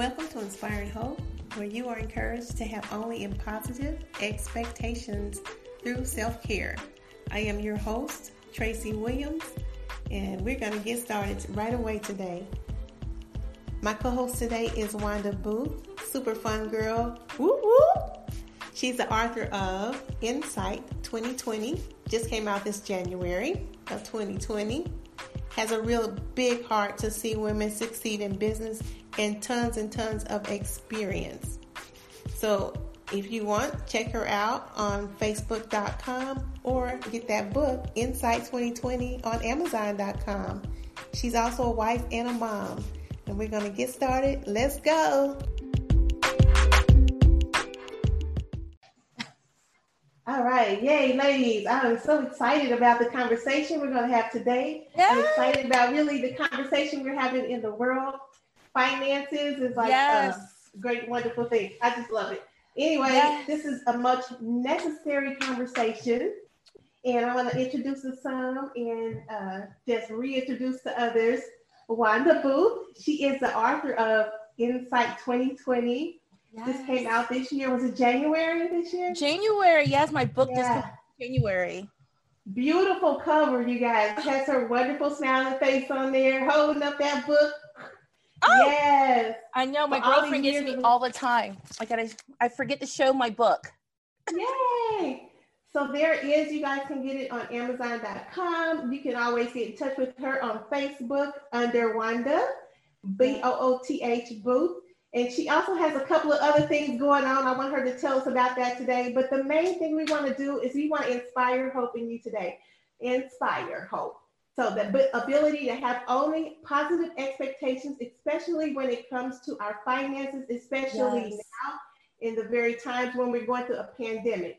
Welcome to Inspiring Hope, where you are encouraged to have only in positive expectations through self care. I am your host, Tracy Williams, and we're going to get started right away today. My co host today is Wanda Booth, super fun girl. Woo woo! She's the author of Insight 2020, just came out this January of 2020. Has a real big heart to see women succeed in business and tons and tons of experience. So if you want, check her out on Facebook.com or get that book, Insight 2020, on Amazon.com. She's also a wife and a mom. And we're going to get started. Let's go. All right, yay, ladies! I'm so excited about the conversation we're going to have today. Yeah. I'm excited about really the conversation we're having in the world. Finances is like yes. a great, wonderful thing. I just love it. Anyway, yes. this is a much necessary conversation, and I want to introduce to some and uh, just reintroduce to others. Wanda Booth. She is the author of Insight 2020 Yes. This came out this year. Was it January this year? January, yes. My book yeah. just came January. Beautiful cover, you guys. Has her wonderful smiling face on there, holding up that book. Oh, yes. I know my girlfriend gets me all the time. I gotta I forget to show my book. Yay! So there is, you guys can get it on Amazon.com. You can always get in touch with her on Facebook under Wanda, B O O T H Booth. And she also has a couple of other things going on. I want her to tell us about that today. But the main thing we want to do is we want to inspire hope in you today. Inspire hope. So the ability to have only positive expectations, especially when it comes to our finances, especially yes. now in the very times when we're going through a pandemic.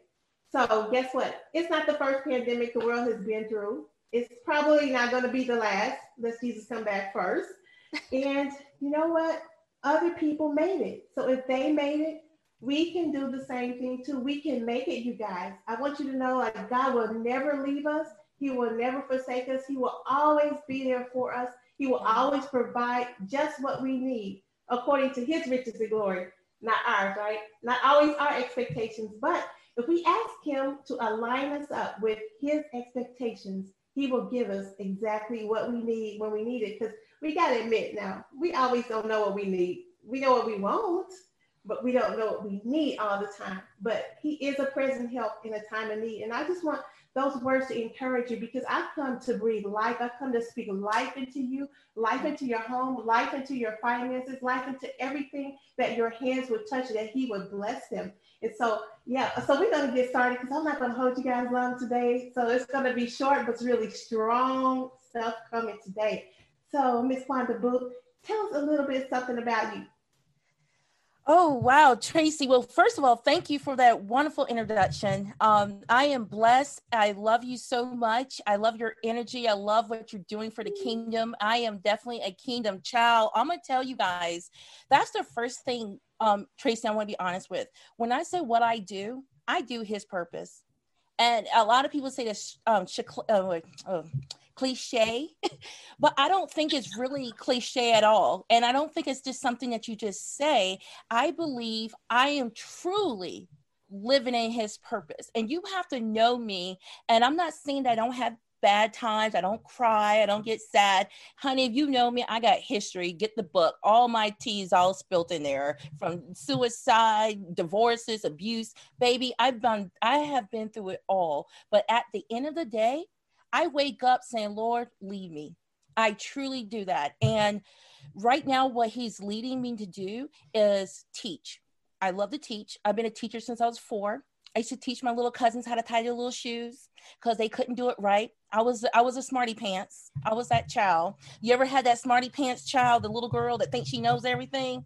So guess what? It's not the first pandemic the world has been through. It's probably not going to be the last. Let Jesus come back first. and you know what? other people made it. So if they made it, we can do the same thing too. We can make it, you guys. I want you to know like God will never leave us. He will never forsake us. He will always be there for us. He will always provide just what we need according to his riches and glory, not ours, right? Not always our expectations, but if we ask him to align us up with his expectations, he will give us exactly what we need when we need it. Because we got to admit now, we always don't know what we need. We know what we want, but we don't know what we need all the time. But He is a present help in a time of need. And I just want those words to encourage you because I've come to breathe life. I've come to speak life into you, life into your home, life into your finances, life into everything that your hands would touch, that He would bless them. And so, yeah, so we're going to get started because I'm not going to hold you guys long today. So it's going to be short, but really strong stuff coming today. So, Miss Wanda Booth, tell us a little bit something about you. Oh, wow, Tracy. Well, first of all, thank you for that wonderful introduction. Um, I am blessed. I love you so much. I love your energy. I love what you're doing for the kingdom. I am definitely a kingdom child. I'm going to tell you guys that's the first thing, um, Tracy, I want to be honest with. When I say what I do, I do his purpose. And a lot of people say this, um, uh, uh, cliche, but I don't think it's really cliche at all. And I don't think it's just something that you just say. I believe I am truly living in his purpose. And you have to know me. And I'm not saying that I don't have bad times. I don't cry. I don't get sad. Honey, if you know me, I got history. Get the book. All my teas all spilt in there from suicide, divorces, abuse. Baby, I've done, I have been through it all. But at the end of the day, I wake up saying, Lord, lead me. I truly do that. And right now, what he's leading me to do is teach. I love to teach. I've been a teacher since I was four. I used to teach my little cousins how to tie their little shoes because they couldn't do it right. I was I was a smarty pants. I was that child. You ever had that smarty pants child, the little girl that thinks she knows everything?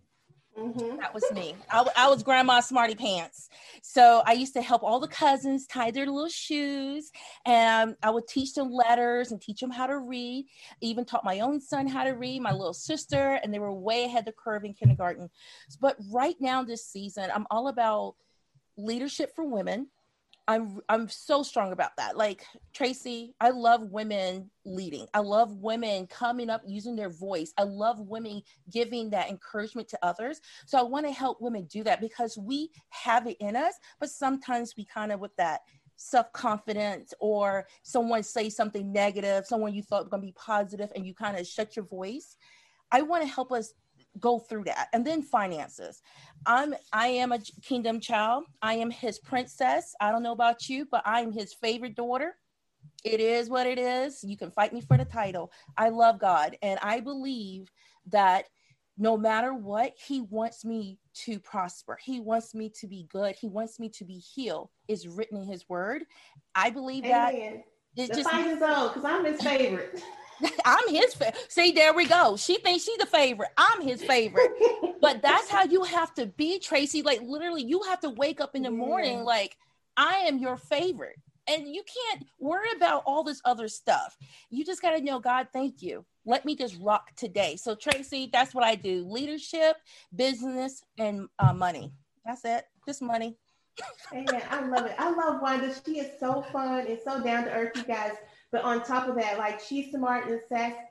Mm-hmm. That was me. I, I, was grandma smarty pants. So I used to help all the cousins tie their little shoes and I would teach them letters and teach them how to read. even taught my own son how to read, my little sister, and they were way ahead the curve in kindergarten. But right now, this season, I'm all about leadership for women, I'm I'm so strong about that. Like Tracy, I love women leading. I love women coming up using their voice. I love women giving that encouragement to others. So I want to help women do that because we have it in us, but sometimes we kind of with that self-confidence or someone say something negative, someone you thought was going to be positive and you kind of shut your voice. I want to help us go through that. And then finances. I'm i am a kingdom child. I am his princess. I don't know about you but i'm his favorite daughter. It is what it is. You can fight me for the title. I love god. And i believe that no matter what he wants me to prosper. He wants me to be good. He wants me to be healed is written in his word. I believe Amen. that the just, fight is on because i'm his favorite I'm his favorite. See, there we go. She thinks she's the favorite. I'm his favorite. but that's how you have to be, Tracy. Like literally, you have to wake up in the morning like I am your favorite. And you can't worry about all this other stuff. You just got to know, God, thank you. Let me just rock today. So, Tracy, that's what I do leadership, business, and uh, money. That's it. Just money. yeah, I love it. I love Wanda. She is so fun and so down to earth, you guys. But on top of that, like she's smart and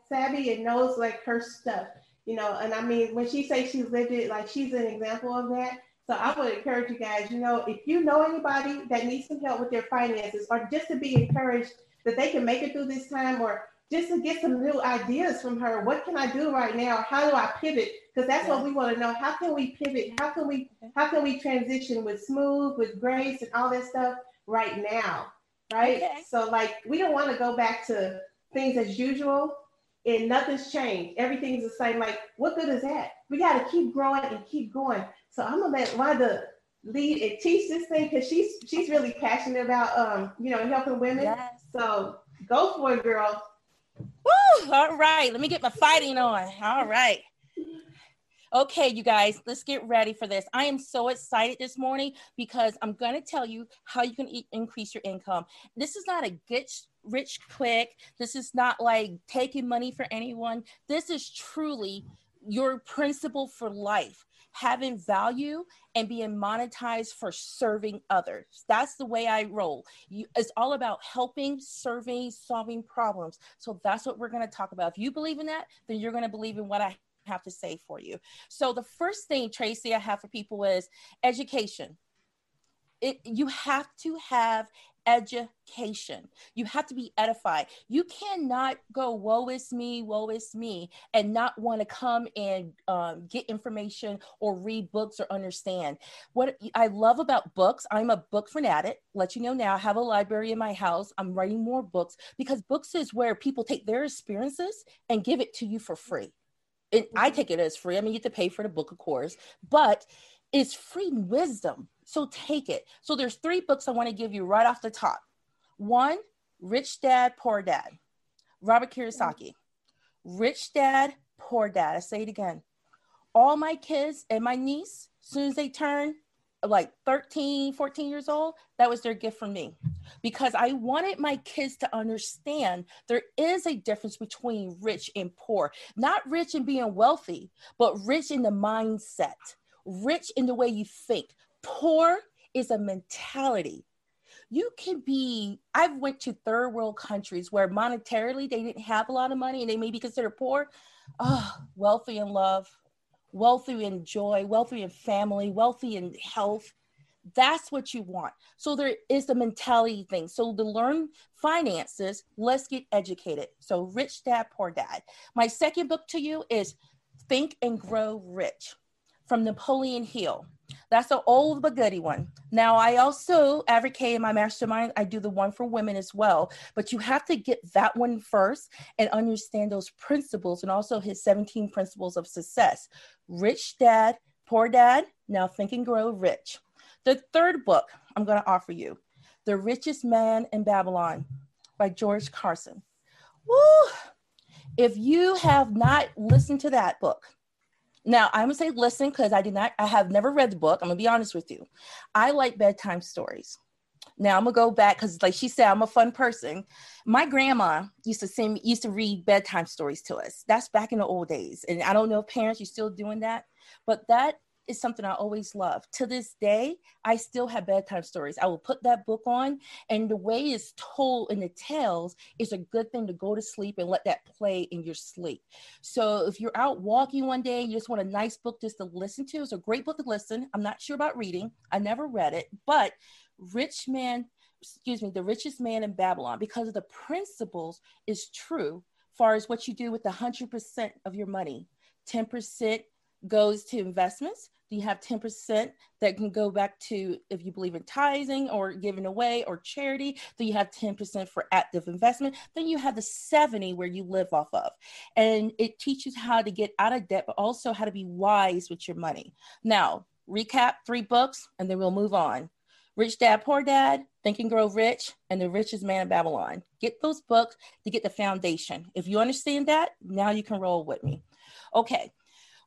savvy and knows like her stuff, you know. And I mean, when she says she's lived it, like she's an example of that. So I would encourage you guys, you know, if you know anybody that needs some help with their finances or just to be encouraged that they can make it through this time or just to get some new ideas from her. What can I do right now? How do I pivot? Because that's yeah. what we want to know. How can we pivot? How can we how can we transition with smooth, with grace and all that stuff right now? Right? Okay. So like we don't want to go back to things as usual and nothing's changed. Everything's the same. Like, what good is that? We got to keep growing and keep going. So I'm gonna let Wanda lead and teach this thing because she's she's really passionate about um you know helping women. Yes. So go for it, girl. Woo! All right, let me get my fighting on. All right. Okay, you guys, let's get ready for this. I am so excited this morning because I'm going to tell you how you can e- increase your income. This is not a get rich quick. This is not like taking money for anyone. This is truly your principle for life having value and being monetized for serving others. That's the way I roll. You, it's all about helping, serving, solving problems. So that's what we're going to talk about. If you believe in that, then you're going to believe in what I have to say for you. So the first thing, Tracy, I have for people is education. It, you have to have education. You have to be edified. You cannot go, woe is me, woe is me, and not want to come and um, get information or read books or understand. What I love about books, I'm a book fanatic. Let you know now, I have a library in my house. I'm writing more books because books is where people take their experiences and give it to you for free I take it as free. I mean, you have to pay for the book, of course, but it's free wisdom. So take it. So there's three books I want to give you right off the top. One, Rich Dad, Poor Dad, Robert Kiyosaki. Rich Dad, Poor Dad. I say it again. All my kids and my niece, as soon as they turn like 13, 14 years old, that was their gift from me because I wanted my kids to understand there is a difference between rich and poor. Not rich in being wealthy, but rich in the mindset, rich in the way you think. Poor is a mentality. You can be, I've went to third world countries where monetarily they didn't have a lot of money and they may be considered poor. Oh, wealthy in love, wealthy in joy, wealthy in family, wealthy in health. That's what you want. So there is the mentality thing. So to learn finances, let's get educated. So rich dad, poor dad. My second book to you is Think and Grow Rich from Napoleon Hill. That's an old but goody one. Now, I also advocate in my mastermind, I do the one for women as well, but you have to get that one first and understand those principles and also his 17 principles of success. Rich dad, poor dad, now think and grow rich. The third book I'm going to offer you, The Richest Man in Babylon by George Clason. Woo! If you have not listened to that book, now I'm gonna say listen because I did not, I have never read the book. I'm gonna be honest with you. I like bedtime stories. Now I'm gonna go back because, like she said, I'm a fun person. My grandma used to send used to read bedtime stories to us. That's back in the old days, and I don't know if parents are still doing that, but that is something I always love. To this day, I still have bedtime stories. I will put that book on, and the way it's told in the tales is a good thing to go to sleep and let that play in your sleep. So if you're out walking one day and you just want a nice book just to listen to, it's a great book to listen. I'm not sure about reading, I never read it, but Rich Man, excuse me, The Richest Man in Babylon, because of the principles is true far as what you do with the 100% of your money. 10% goes to investments. Do you have 10% that can go back to if you believe in tithing or giving away or charity? Do you have 10% for active investment? Then you have the 70 where you live off of. And it teaches how to get out of debt, but also how to be wise with your money. Now, recap three books and then we'll move on. Rich Dad, Poor Dad, Think and Grow Rich, and The Richest Man in Babylon. Get those books to get the foundation. If you understand that, now you can roll with me. Okay,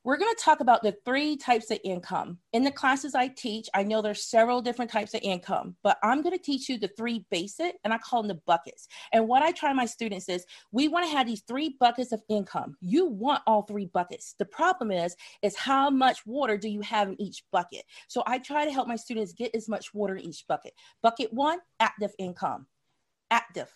we're going to talk about the three types of income. In the classes I teach, I know there's several different types of income, but I'm going to teach you the three basic and I call them the buckets. And what I try my students is we want to have these three buckets of income. You want all three buckets. The problem is is how much water do you have in each bucket? So I try to help my students get as much water in each bucket. Bucket 1, active income. Active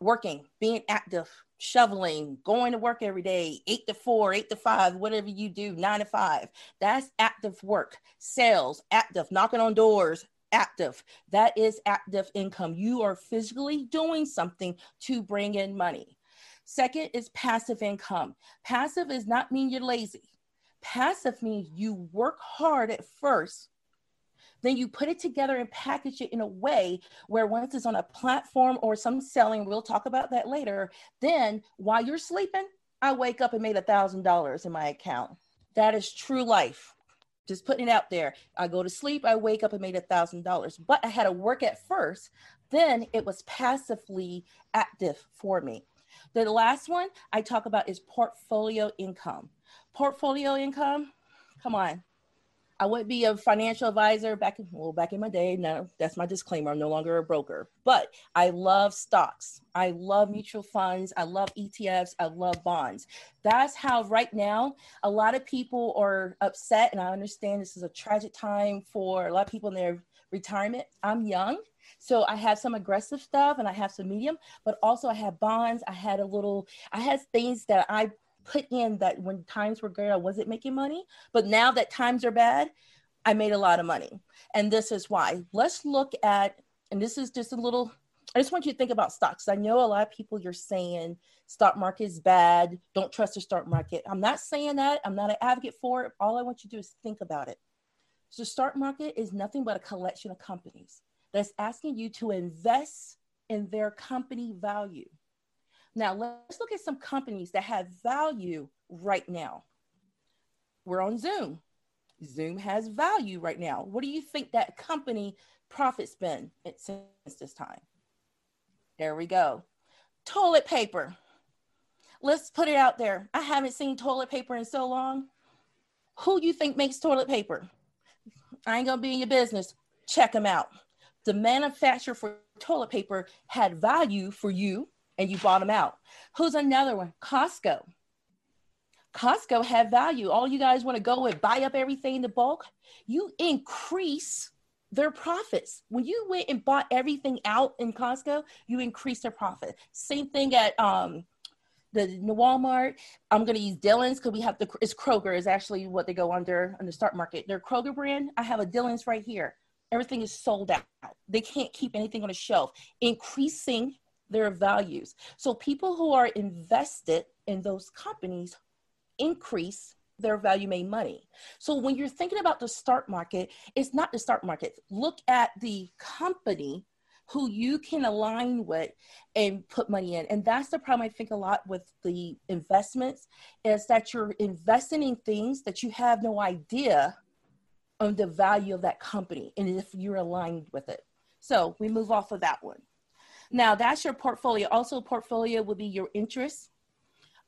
working, being active, shoveling, going to work every day, eight to four, eight to five, whatever you do, nine to five. That's active work. Sales, active, knocking on doors, active. That is active income. You are physically doing something to bring in money. Second is passive income. Passive does not mean you're lazy. Passive means you work hard at first then you put it together and package it in a way where once it's on a platform or some selling, we'll talk about that later. Then while you're sleeping, I wake up and made a thousand dollars in my account. That is true life. Just putting it out there. I go to sleep, I wake up and made a thousand dollars. But I had to work at first. Then it was passively active for me. The last one I talk about is portfolio income. Portfolio income, come on, I wouldn't be a financial advisor back in well back in my day. No, that's my disclaimer. I'm no longer a broker, but I love stocks. I love mutual funds. I love ETFs. I love bonds. That's how right now a lot of people are upset, and I understand this is a tragic time for a lot of people in their retirement. I'm young. So I have some aggressive stuff and I have some medium, but also I have bonds. I had a little, I had things that I put in that when times were good, I wasn't making money. But now that times are bad, I made a lot of money. And this is why. Let's look at, and this is just a little, I just want you to think about stocks. I know a lot of people you're saying stock market is bad. Don't trust the stock market. I'm not saying that. I'm not an advocate for it. All I want you to do is think about it. So, stock market is nothing but a collection of companies that's asking you to invest in their company value. Now, let's look at some companies that have value right now. We're on Zoom. Zoom has value right now. What do you think that company profits been since this time? There we go. Toilet paper. Let's put it out there. I haven't seen toilet paper in so long. Who do you think makes toilet paper? I ain't gonna be in your business. Check them out. The manufacturer for toilet paper had value for you and you bought them out. Who's another one? Costco. Costco had value. All you guys want to go and buy up everything in the bulk. You increase their profits. When you went and bought everything out in Costco, you increase their profit. Same thing at um, the, Walmart. I'm going to use Dillon's because we have the it's Kroger is actually what they go under on the start market. Their Kroger brand. I have a Dillon's right here. Everything is sold out. They can't keep anything on the shelf. Increasing their values. So people who are invested in those companies increase their value made money. So when you're thinking about the start market, it's not the start market. Look at the company who you can align with and put money in. And that's the problem I think a lot with the investments is that you're investing in things that you have no idea on the value of that company and if you're aligned with it. So we move off of that one. Now that's your portfolio. Also, portfolio will be your interest.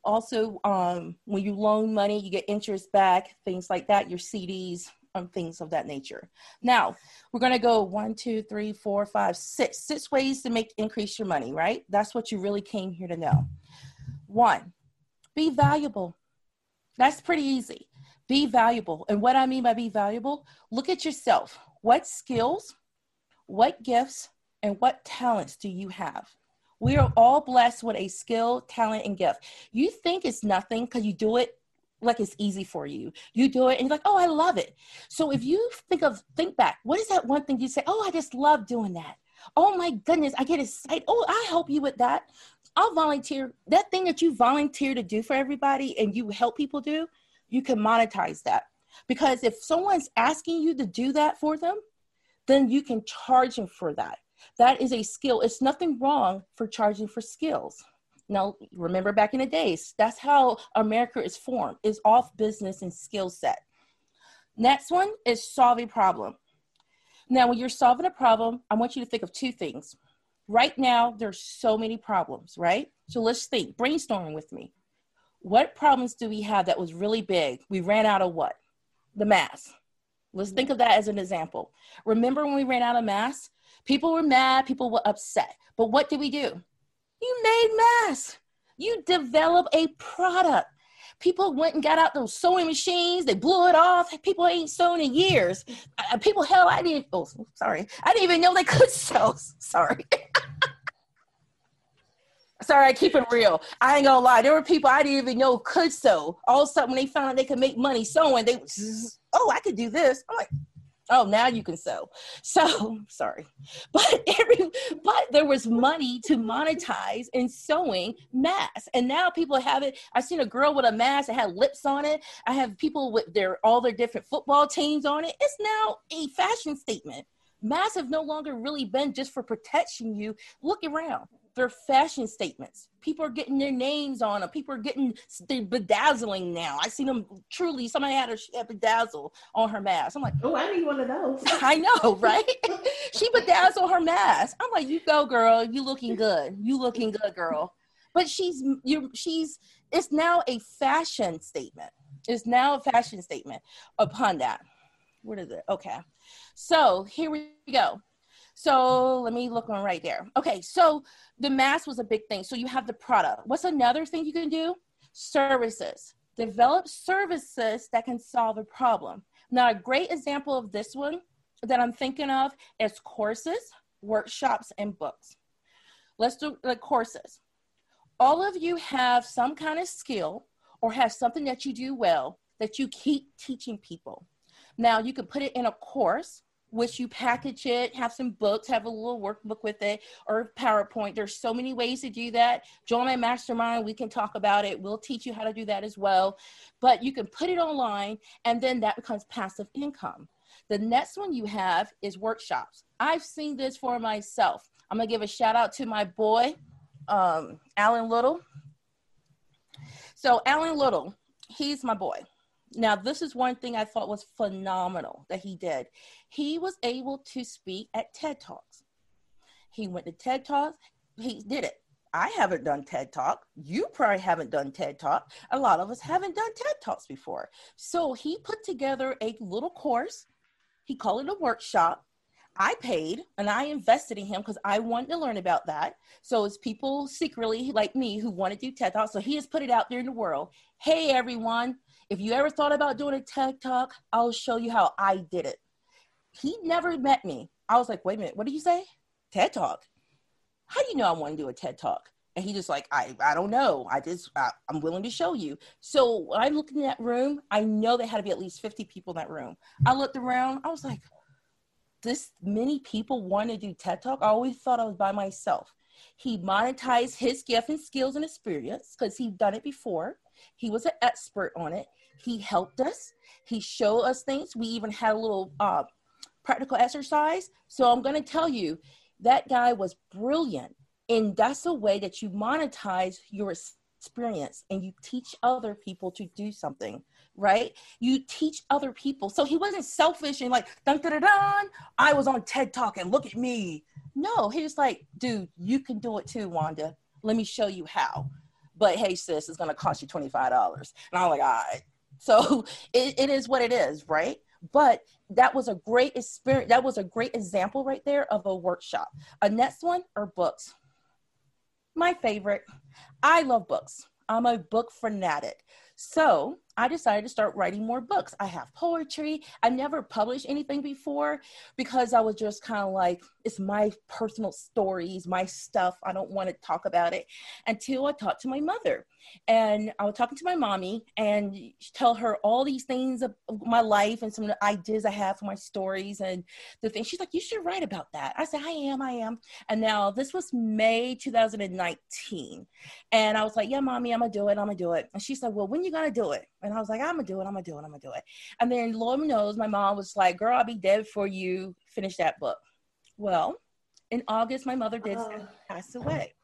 Also, um, when you loan money, you get interest back, things like that, your CDs, um, things of that nature. Now, we're going to go one, two, three, four, five, six, six ways to make increase your money, right? That's what you really came here to know. One, be valuable. That's pretty easy. Be valuable. And what I mean by be valuable, look at yourself. What skills, what gifts, and what talents do you have? We are all blessed with a skill, talent, and gift. You think it's nothing because you do it like it's easy for you. You do it and you're like, oh, I love it. So if you think of think back, what is that one thing you say? Oh, I just love doing that. Oh my goodness, I get excited. Oh, I help you with that. I'll volunteer. That thing that you volunteer to do for everybody and you help people do, you can monetize that. Because if someone's asking you to do that for them, then you can charge them for that. That is a skill. It's nothing wrong for charging for skills. Now, remember back in the days, that's how America is formed, is off business and skill set. Next one is solve a problem. Now, when you're solving a problem, I want you to think of two things. Right now, there's so many problems, right? So let's think, brainstorming with me. What problems do we have that was really big? We ran out of what? The mass. Let's think of that as an example. Remember when we ran out of masks? People were mad, people were upset. But what did we do? You made masks. You develop a product. People went and got out those sewing machines. They blew it off. People ain't sewn in years. Uh, uh, people, hell, I didn't. Oh, sorry. I didn't even know they could sew. Sorry. sorry, I keep it real. I ain't gonna lie. There were people I didn't even know could sew. All of a sudden, when they found out they could make money sewing, they, oh, I could do this. I'm like, oh now you can sew. So sorry. But every but there was money to monetize in sewing masks. And now people have it. I've seen a girl with a mask that had lips on it. I have people with their all their different football teams on it. It's now a fashion statement. Masks have no longer really been just for protection you. Look around they're fashion statements. People are getting their names on them. People are getting they're bedazzling now. I see them truly. Somebody had a, a bedazzle on her mask. I'm like, oh, I need one of those. I know, right? she bedazzled her mask. I'm like, you go, girl. You looking good. You looking good, girl. But she's you. She's. It's now a fashion statement. It's now a fashion statement upon that. What is it? Okay. So here we go. So let me look on right there. Okay, so the mask was a big thing. So you have the product. What's another thing you can do? Services. Develop services that can solve a problem. Now, a great example of this one that I'm thinking of is courses, workshops, and books. Let's do the courses. All of you have some kind of skill or have something that you do well that you keep teaching people. Now, you can put it in a course which you package it, have some books, have a little workbook with it, or PowerPoint. There's so many ways to do that. Join my mastermind, we can talk about it. We'll teach you how to do that as well. But you can put it online, and then that becomes passive income. The next one you have is workshops. I've seen this for myself. I'm gonna give a shout out to my boy, um, Alan Little. So, Alan Little, he's my boy now, this is one thing I thought was phenomenal that he did. He was able to speak at TED Talks. He went to TED Talks, he did it. I haven't done TED Talk. You probably haven't done TED Talk. A lot of us haven't done TED Talks before. So he put together a little course. He called it a workshop. I paid and I invested in him because I wanted to learn about that. So it's people secretly like me who want to do TED Talk. So he has put it out there in the world. Hey everyone, if you ever thought about doing a TED Talk, I'll show you how I did it. He never met me. I was like, wait a minute, what did you say? TED Talk. How do you know I want to do a TED Talk? And he just like, I, I don't know. I just, I, I'm willing to show you. So when I looked in that room, I know there had to be at least 50 people in that room. I looked around, I was like, this many people want to do TED Talk. I always thought I was by myself. He monetized his gift and skills and experience because he'd done it before. He was an expert on it. He helped us. He showed us things. We even had a little uh, practical exercise. So I'm going to tell you, that guy was brilliant. And that's a way that you monetize your experience and you teach other people to do something, right? You teach other people. So he wasn't selfish and like, dun dun dun, I was on TED Talk and look at me. No, he was like, dude, you can do it too, Wanda. Let me show you how. But hey, sis, it's going to cost you $25. And I'm like, all right. So it, it is what it is, right? But that was a great experience. That was a great example right there of a workshop. A next one are books. My favorite. I love books. I'm a book fanatic. So I decided to start writing more books. I have poetry. I never published anything before because I was just kind of like, it's my personal stories, my stuff. I don't want to talk about it until I talked to my mother. And I was talking to my mommy and tell her all these things of my life and some of the ideas I have for my stories and the things. She's like, you should write about that. I said, I am, I am. And now this was May 2019. And I was like, yeah, mommy, I'm gonna do it. I'm gonna do it. And she said, well, when you gonna do it? And I was like, I'm gonna do it. I'm gonna do it. I'm gonna do it. And then Lord knows, my mom was like, girl, I'll be dead before you finish that book. Well, in August, my mother did uh, pass away.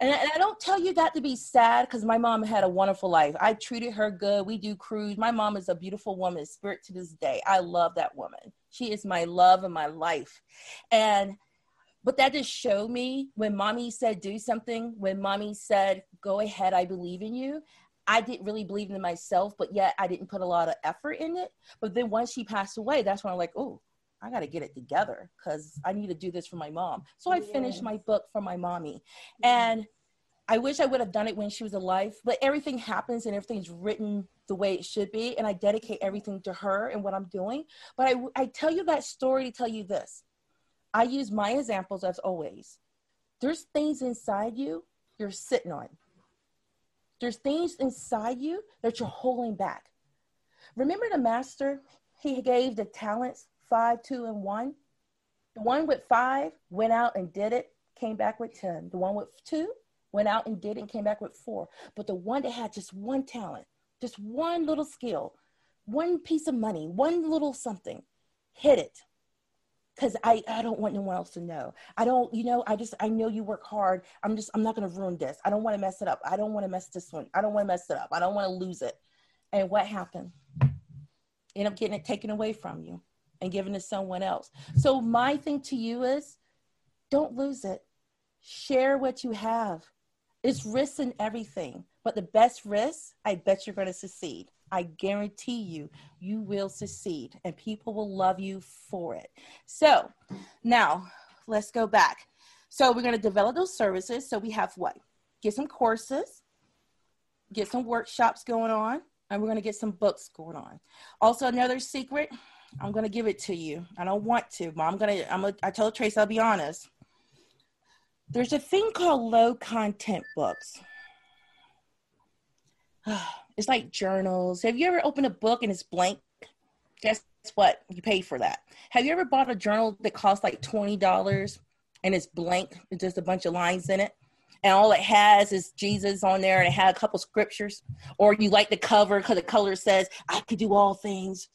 And, and I don't tell you that to be sad because my mom had a wonderful life. I treated her good. We do cruise. My mom is a beautiful woman, spirit to this day. I love that woman. She is my love and my life. And but that just showed me when mommy said do something, when mommy said go ahead, I believe in you. I didn't really believe in myself, but yet I didn't put a lot of effort in it. But then once she passed away, that's when I'm like, oh, I got to get it together because I need to do this for my mom. So I yes. finished my book for my mommy. And I wish I would have done it when she was alive, but everything happens and everything's written the way it should be. And I dedicate everything to her and what I'm doing. But I, I tell you that story to tell you this. I use my examples as always. There's things inside you you're sitting on. There's things inside you that you're holding back. Remember the master? He gave the talents five, two, and one. The one with five went out and did it, came back with 10. The one with two went out and did it and came back with four. But the one that had just one talent, just one little skill, one piece of money, one little something, hit it because I, I don't want no one else to know. I don't, you know, I just, I know you work hard. I'm just, I'm not going to ruin this. I don't want to mess it up. I don't want to mess this one. I don't want to mess it up. I don't want to lose it. And what happened? End up getting it taken away from you and given to someone else. So my thing to you is don't lose it. Share what you have. It's risks in everything, but the best risk, I bet you're going to succeed. I guarantee you, you will succeed and people will love you for it. So now let's go back. So we're going to develop those services. So we have what? Get some courses, get some workshops going on, and we're going to get some books going on. Also, another secret, I'm going to give it to you. I don't want to, but I'm going to, I'm told Trace, I'll be honest. There's a thing called low content books. It's like journals. Have you ever opened a book and it's blank? Guess what? You pay for that. Have you ever bought a journal that costs like $20 and it's blank? It's just a bunch of lines in it. And all it has is Jesus on there and it had a couple scriptures. Or you like the cover because the color says, I could do all things.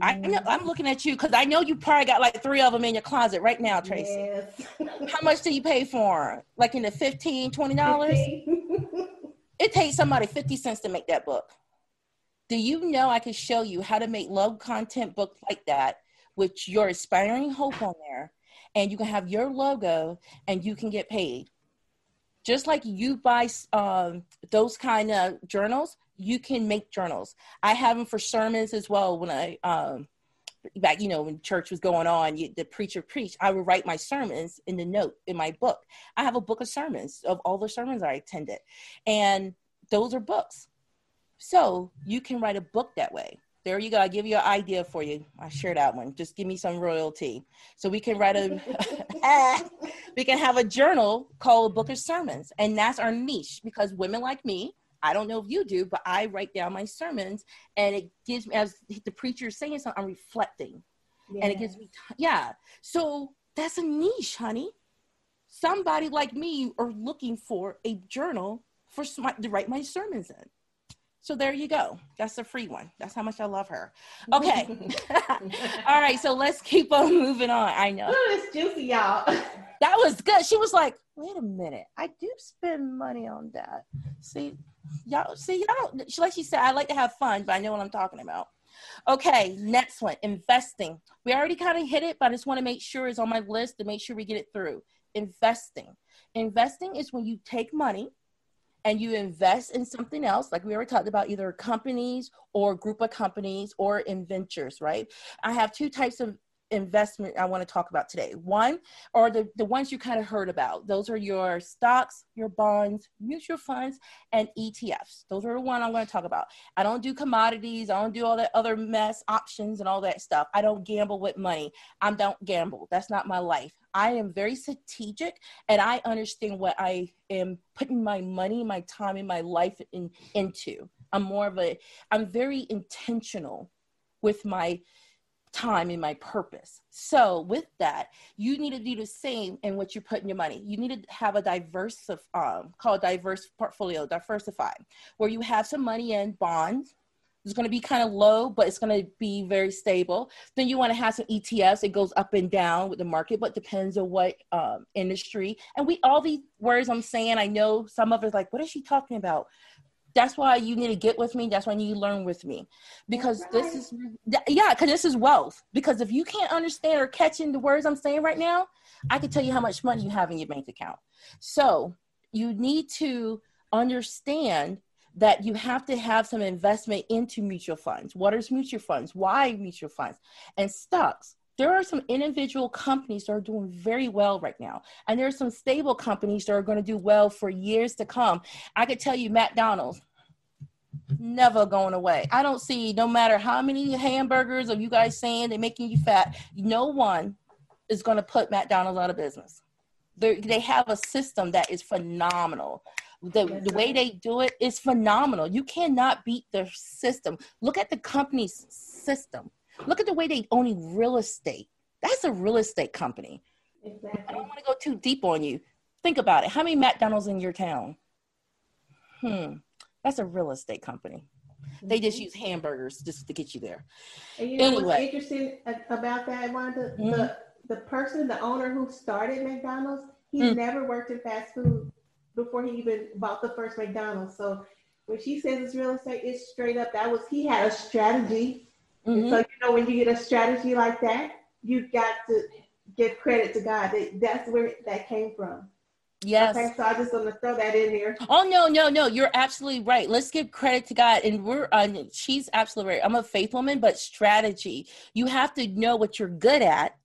I mm-hmm. know, I'm looking at you because I know you probably got like three of them in your closet right now, Tracy. Yes. How much do you pay for? Like in the 15 $20? It takes somebody 50 cents to make that book. Do you know I can show you how to make low content book like that with your inspiring hope on there and you can have your logo and you can get paid. Just like you buy um, those kind of journals, you can make journals. I have them for sermons as well. When I um, back, you know, when church was going on, you, the preacher preached. I would write my sermons in the note in my book. I have a book of sermons of all the sermons I attended, and those are books. So you can write a book that way. There you go. I give you an idea for you. I share that one. Just give me some royalty, so we can write a. we can have a journal called Book of Sermons, and that's our niche because women like me I don't know if you do, but I write down my sermons and it gives me, as the preacher is saying something, I'm reflecting. Yes. And it gives me, yeah. So that's a niche, honey. Somebody like me are looking for a journal for to write my sermons in. So there you go. That's a free one. That's how much I love her. Okay. All right. So let's keep on moving on. I know. Ooh, it's juicy, y'all. that was good. She was like, wait a minute. I do spend money on that. See, y'all see y'all like she said i like to have fun but i know what i'm talking about. Okay next one investing. We already kind of hit it but i just want to make sure it's on my list to make sure we get it through. Investing. Investing is when you take money and you invest in something else like we already talked about either companies or group of companies or in ventures right? I have two types of investment I want to talk about today. One, or the, the ones you kind of heard about. Those are your stocks, your bonds, mutual funds, and ETFs. Those are the one I want to talk about. I don't do commodities. I don't do all that other mess, options, and all that stuff. I don't gamble with money. I don't gamble. That's not my life. I am very strategic and I understand what I am putting my money, my time, and my life in, into. I'm more of a, I'm very intentional with my time and my purpose. So with that, you need to do the same in what you put in your money. You need to have a diverse, um, called diverse portfolio, diversify, where you have some money in bonds. It's going to be kind of low, but it's going to be very stable. Then you want to have some ETFs. It goes up and down with the market, but depends on what um, industry. And we all these words I'm saying, I know some of us like, what is she talking about? That's why you need to get with me. That's why you need to learn with me. Because right. this is yeah because this is wealth. Because if you can't understand or catching the words i'm saying right now i can tell you how much money you have in your bank account. So you need to understand that you have to have some investment into mutual funds what is mutual funds why mutual funds and stocks there are some individual companies that are doing very well right now. And there are some stable companies that are going to do well for years to come. I could tell you, McDonald's, never going away. I don't see, no matter how many hamburgers are you guys saying they're making you fat, no one is going to put McDonald's out of business. They're, they have a system that is phenomenal. The, the way they do it is phenomenal. You cannot beat their system. Look at the company's system. Look at the way they own real estate. That's a real estate company. Exactly. I don't want to go too deep on you. Think about it. How many McDonald's in your town? Hmm. That's a real estate company. They just mm-hmm. use hamburgers just to get you there. And you know anyway. what's interesting about that, Wanda? Mm-hmm. The the person, the owner who started McDonald's, he mm. never worked in fast food before he even bought the first McDonald's. So when she says it's real estate, it's straight up. That was he had a strategy. Mm-hmm. So you know when you get a strategy like that, you've got to give credit to God. That's where that came from. Yes. Okay, so I just want to throw that in there. Oh no, no, no! You're absolutely right. Let's give credit to God, and we're. Uh, she's absolutely right. I'm a faith woman, but strategy. You have to know what you're good at.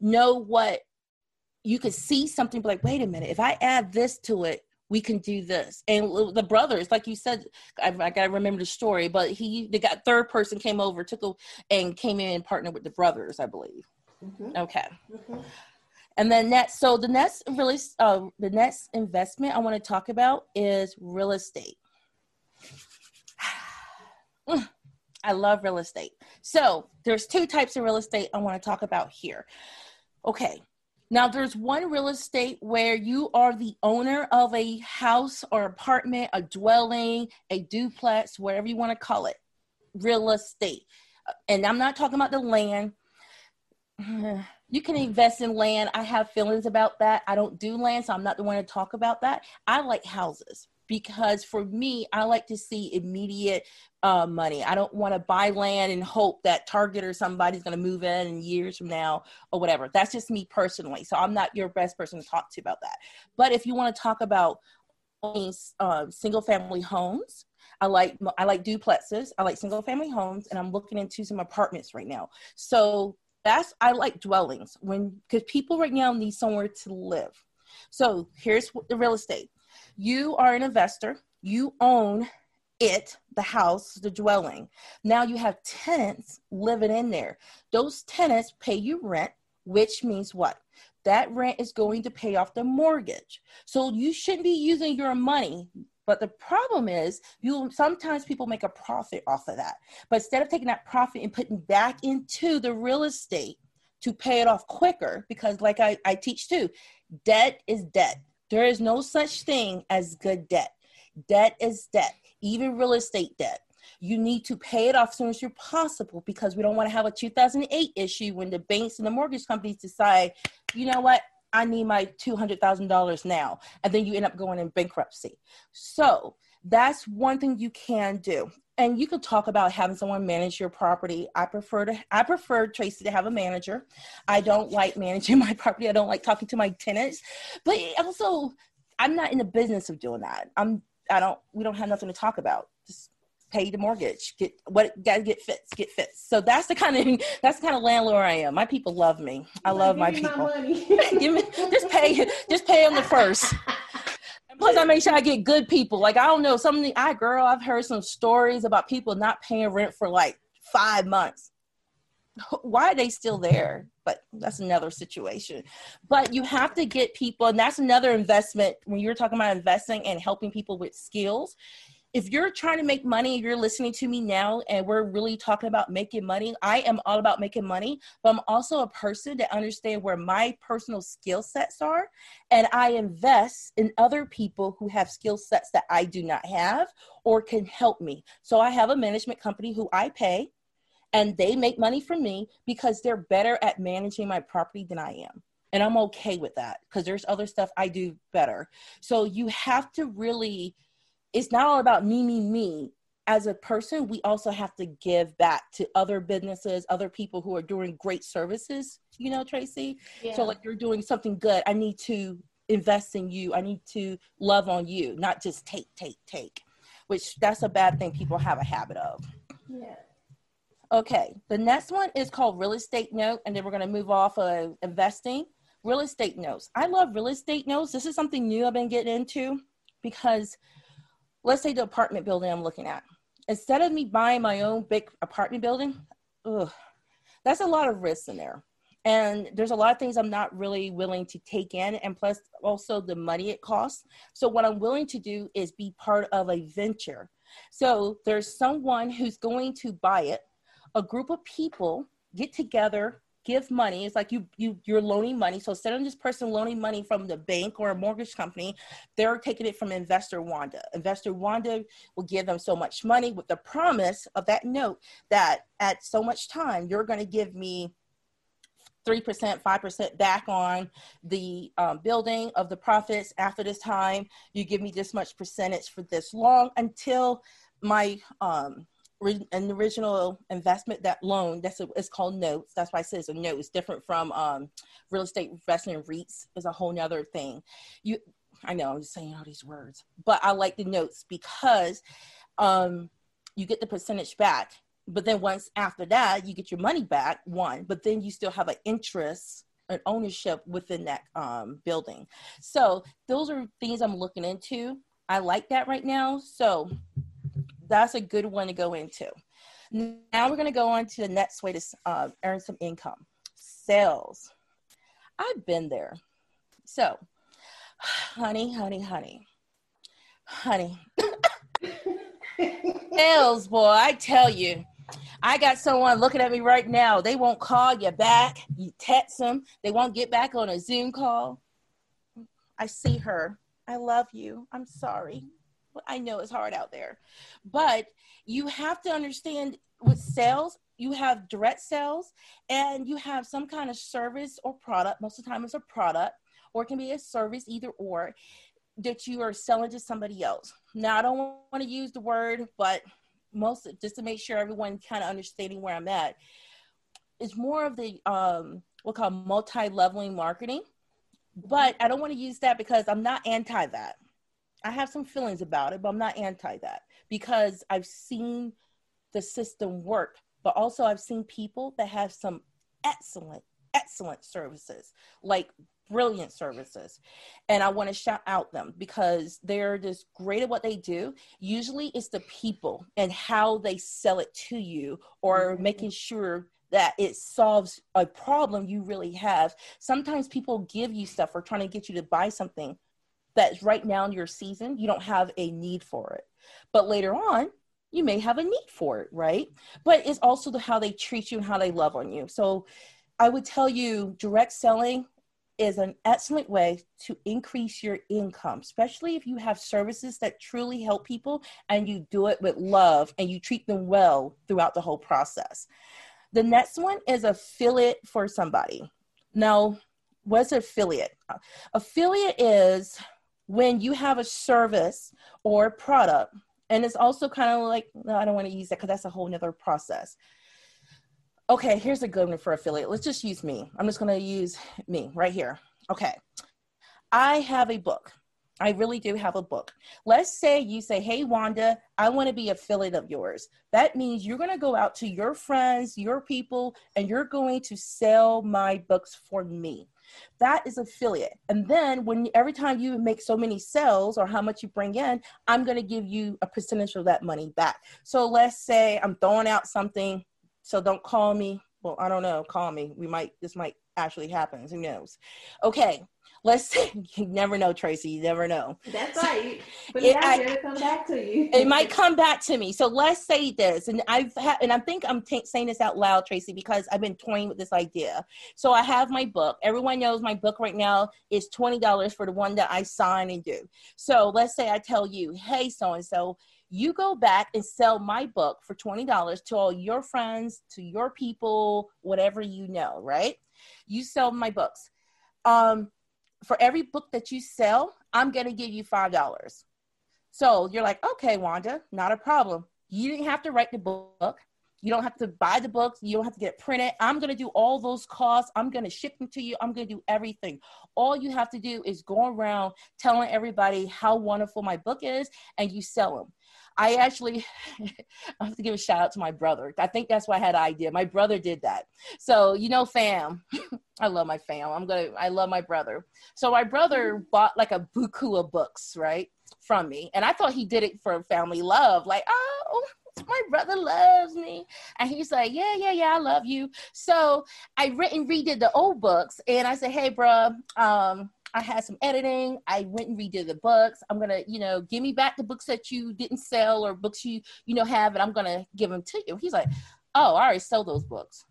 Know what you could see something. Be like, wait a minute. If I add this to it, we can do this. And the brothers, like you said, I, I gotta remember the story. But he, the got third person came over, took a, and came in and partnered with the brothers, I believe. Mm-hmm. Okay. Mm-hmm. And then next, so the next really, uh, the next investment I want to talk about is real estate. I love real estate. So there's two types of real estate I want to talk about here. Okay. Now there's one real estate where you are the owner of a house or apartment, a dwelling, a duplex, whatever you want to call it. Real estate. And I'm not talking about the land. you can invest in land. I have feelings about that. I don't do land, so I'm not the one to talk about that. I like houses because for me, I like to see immediate uh, money. I don't want to buy land and hope that Target or somebody's going to move in in years from now or whatever. That's just me personally. So I'm not your best person to talk to about that. But if you want to talk about uh, single family homes, I like I like duplexes. I like single family homes, and I'm looking into some apartments right now. So that's I like dwellings when because people right now need somewhere to live. So here's the real estate. You are an investor. You own it, the house, the dwelling. Now you have tenants living in there. Those tenants pay you rent, which means what? That rent is going to pay off the mortgage. So you shouldn't be using your money but the problem is, you sometimes people make a profit off of that. But instead of taking that profit and putting back into the real estate to pay it off quicker, because like I, I teach too, debt is debt. There is no such thing as good debt. Debt is debt, even real estate debt. You need to pay it off as soon as you're possible because we don't want to have a 2008 issue when the banks and the mortgage companies decide, you know what, I need my $200,000 now. And then you end up going in bankruptcy. So that's one thing you can do. And you could talk about having someone manage your property. I prefer to I prefer Tracy to have a manager. I don't like managing my property. I don't like talking to my tenants. But also I'm not in the business of doing that. I'm I don't we don't have nothing to talk about. Just pay the mortgage, get what got to get fits get fits So that's the kind of that's the kind of landlord I am. My people love me. I love my people. My Give me just pay just pay them the first. Plus, I make sure I get good people. Like I don't know, something I girl, I've heard some stories about people not paying rent for like five months. Why are they still there? But that's another situation. But you have to get people, and that's another investment when you're talking about investing and helping people with skills if you're trying to make money, you're listening to me now, and we're really talking about making money. I am all about making money, but I'm also a person that understands where my personal skill sets are, and I invest in other people who have skill sets that I do not have or can help me. So I have a management company who I pay, and they make money from me because they're better at managing my property than I am. And I'm okay with that because there's other stuff I do better. So you have to really it's not all about me, me, me. As a person, we also have to give back to other businesses, other people who are doing great services, you know, Tracy. Yeah. So, like, you're doing something good. I need to invest in you. I need to love on you, not just take, take, take, which that's a bad thing people have a habit of. Yeah. Okay, the next one is called real estate note, and then we're going to move off of investing. Real estate notes. I love real estate notes. This is something new I've been getting into because let's say the apartment building I'm looking at. Instead of me buying my own big apartment building, ugh, that's a lot of risks in there. And there's a lot of things I'm not really willing to take in, and plus also the money it costs. So, what I'm willing to do is be part of a venture. So, there's someone who's going to buy it, a group of people get together give money. It's like you you you're loaning money. So instead of this person loaning money from the bank or a mortgage company, they're taking it from Investor Wanda. Investor Wanda will give them so much money with the promise of that note that at so much time you're going to give me 3%, 5% back on the um, building of the profits after this time. You give me this much percentage for this long until my um, an original investment that loan that's a, it's called notes. That's why i say it's a note. It's different from um, real estate investment reits is a whole nother thing. You i know i'm just saying all these words but i like the notes because um, you get the percentage back. But then once after that you get your money back one but then you still have an interest an ownership within that um, building. So those are things i'm looking into. I like that right now. So that's a good one to go into. Now we're going to go on to the next way to uh, earn some income sales. I've been there. So, honey, honey, honey, honey. sales, boy, I tell you. I got someone looking at me right now. They won't call you back. You text them. They won't get back on a Zoom call. I see her. I love you. I'm sorry. I know it's hard out there, but you have to understand with sales, you have direct sales and you have some kind of service or product. Most of the time, it's a product or it can be a service, either or, that you are selling to somebody else. Now, I don't want to use the word, but most just to make sure everyone kind of understanding where I'm at. It's more of the um, what call multi-leveling marketing, but I don't want to use that because I'm not anti that. I have some feelings about it, but I'm not anti that because I've seen the system work, but also I've seen people that have some excellent, excellent services, like brilliant services. And I want to shout out them because they're just great at what they do. Usually it's the people and how they sell it to you or mm-hmm. making sure that it solves a problem you really have. Sometimes people give you stuff or trying to get you to buy something that right now in your season, you don't have a need for it. But later on, you may have a need for it, right? But it's also the how they treat you and how they love on you. So I would tell you direct selling is an excellent way to increase your income, especially if you have services that truly help people and you do it with love and you treat them well throughout the whole process. The next one is affiliate for somebody. Now, what's affiliate? Affiliate is when you have a service or product, and it's also kind of like, no, I don't want to use that because that's a whole nother process. Okay, here's a good one for affiliate. Let's just use me. I'm just going to use me right here. Okay. I have a book I really do have a book. Let's say you say, Hey, Wanda, I want to be affiliate of yours. That means you're going to go out to your friends, your people, and you're going to sell my books for me. That is affiliate. And then when every time you make so many sales or how much you bring in, I'm going to give you a percentage of that money back. So let's say I'm throwing out something. So don't call me. Well, I don't know. Call me. We might, this might actually happen. Who knows? Okay let's say you never know, Tracy. You never know. That's right. But it, I, come back to you. it might come back to me. So let's say this, and I've had, and I think I'm t- saying this out loud, Tracy, because I've been toying with this idea. So I have my book. Everyone knows my book right now is twenty dollars for the one that I sign and do. So let's say I tell you, hey, so and so. You go back and sell my book for $20 to all your friends, to your people, whatever you know, right? You sell my books. Um, for every book that you sell, I'm going to give you $5. So you're like, okay, Wanda, not a problem. You didn't have to write the book. You don't have to buy the books. You don't have to get it printed. I'm going to do all those costs. I'm going to ship them to you. I'm going to do everything. All you have to do is go around telling everybody how wonderful my book is and you sell them. I actually I have to give a shout out to my brother. I think that's why I had idea. My brother did that. So, you know, fam, I love my fam. I'm gonna I love my brother. So my brother bought like a buku of books, right? From me. And I thought he did it for family love. Like, oh, my brother loves me. And he's like, yeah, yeah, yeah, I love you. So I written redid the old books and I said, hey, bro, um, I had some editing. I went and redid the books. I'm gonna, you know, give me back the books that you didn't sell or books you, you know, have, and I'm gonna give them to you. He's like, oh, I already sold those books.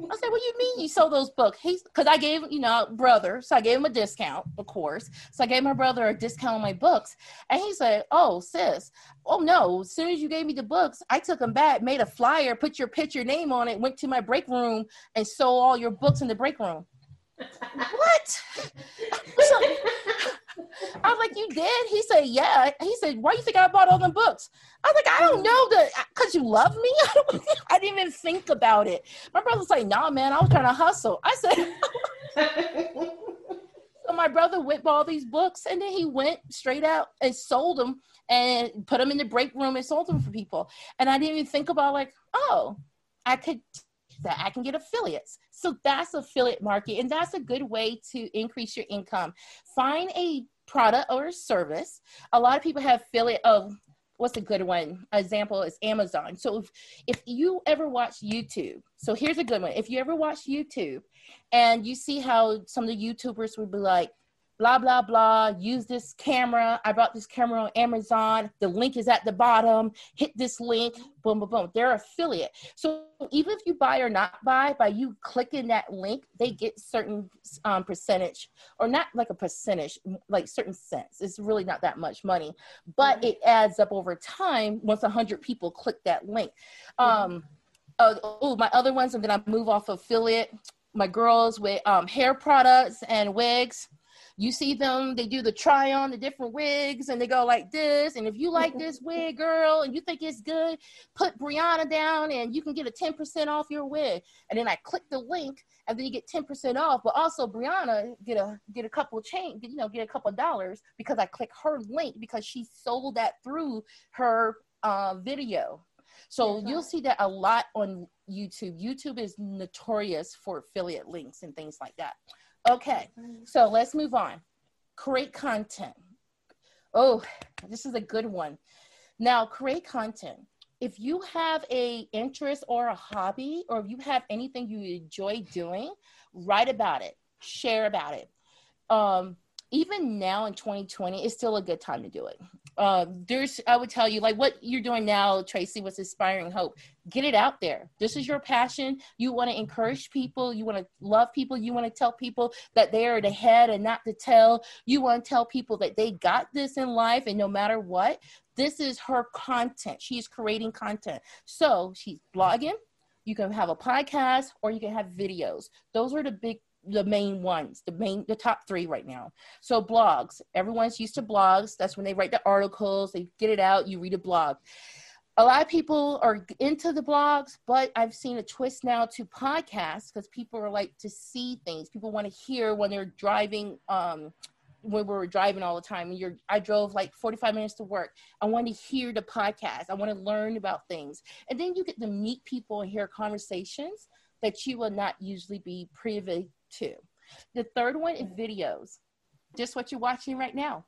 I said, "What do you mean you sold those books?" He's because I gave you know brother, so I gave him a discount, of course. So I gave my brother a discount on my books, and he said, "Oh, sis, oh no! As soon as you gave me the books, I took them back, made a flyer, put your picture name on it, went to my break room, and sold all your books in the break room." What? I was like, you did? He said, yeah. He said, why you think I bought all them books? I was like, I don't know because you love me. I, didn't even think about it. My brother's like, nah, man, I was trying to hustle. I said, so my brother went all these books and then he went straight out and sold them and put them in the break room and sold them for people. And I didn't even think about like, oh, I could that I can get affiliates. So that's affiliate market, and that's a good way to increase your income. Find a product or service. A lot of people have affiliate of what's a good one example is amazon so if, if you ever watch youtube so here's a good one if you ever watch youtube and you see how some of the youtubers would be like blah blah blah. Use this camera. I bought this camera on amazon. The link is at the bottom. Hit this link. Boom boom boom. They're affiliate. So even if you buy or not buy by you clicking that link they get certain um, percentage or not like a percentage like certain cents. It's really not that much money but mm-hmm. it adds up over time once 100 people click that link. Mm-hmm. um uh, oh my other ones and then i move off affiliate. My girls with um, hair products and wigs you see them, they do the try on the different wigs and they go like this. And if you like this wig, girl, and you think it's good, put Brianna down and you can get a 10% off your wig. And then I click the link and then you get 10% off. But also Brianna get a get a couple of change, you know, get a couple of dollars because I click her link because she sold that through her uh, video. So you'll see that a lot on YouTube. YouTube is notorious for affiliate links and things like that. Okay, so let's move on. Create content. Oh, this is a good one. Now, create content. If you have a interest or a hobby, or if you have anything you enjoy doing, write about it, share about it. Um, even now in 2020, it's still a good time to do it. Uh, there's, I would tell you, like what you're doing now, Tracy, was inspiring hope. Get it out there. This is your passion. You want to encourage people. You want to love people. You want to tell people that they are the head and not the tail. You want to tell people that they got this in life, and no matter what, this is her content. She's creating content. So she's blogging. You can have a podcast or you can have videos. Those are the big the main ones, the main, the top three right now. So blogs, everyone's used to blogs. That's when they write the articles, they get it out, you read a blog. A lot of people are into the blogs, but I've seen a twist now to podcasts because people are like to see things. People want to hear when they're driving um, when we were driving all the time and you're i drove like 45 minutes to work i want to hear the podcast i want to learn about things and then you get to meet people and hear conversations that you will not usually be privy the third one is videos just what you're watching right now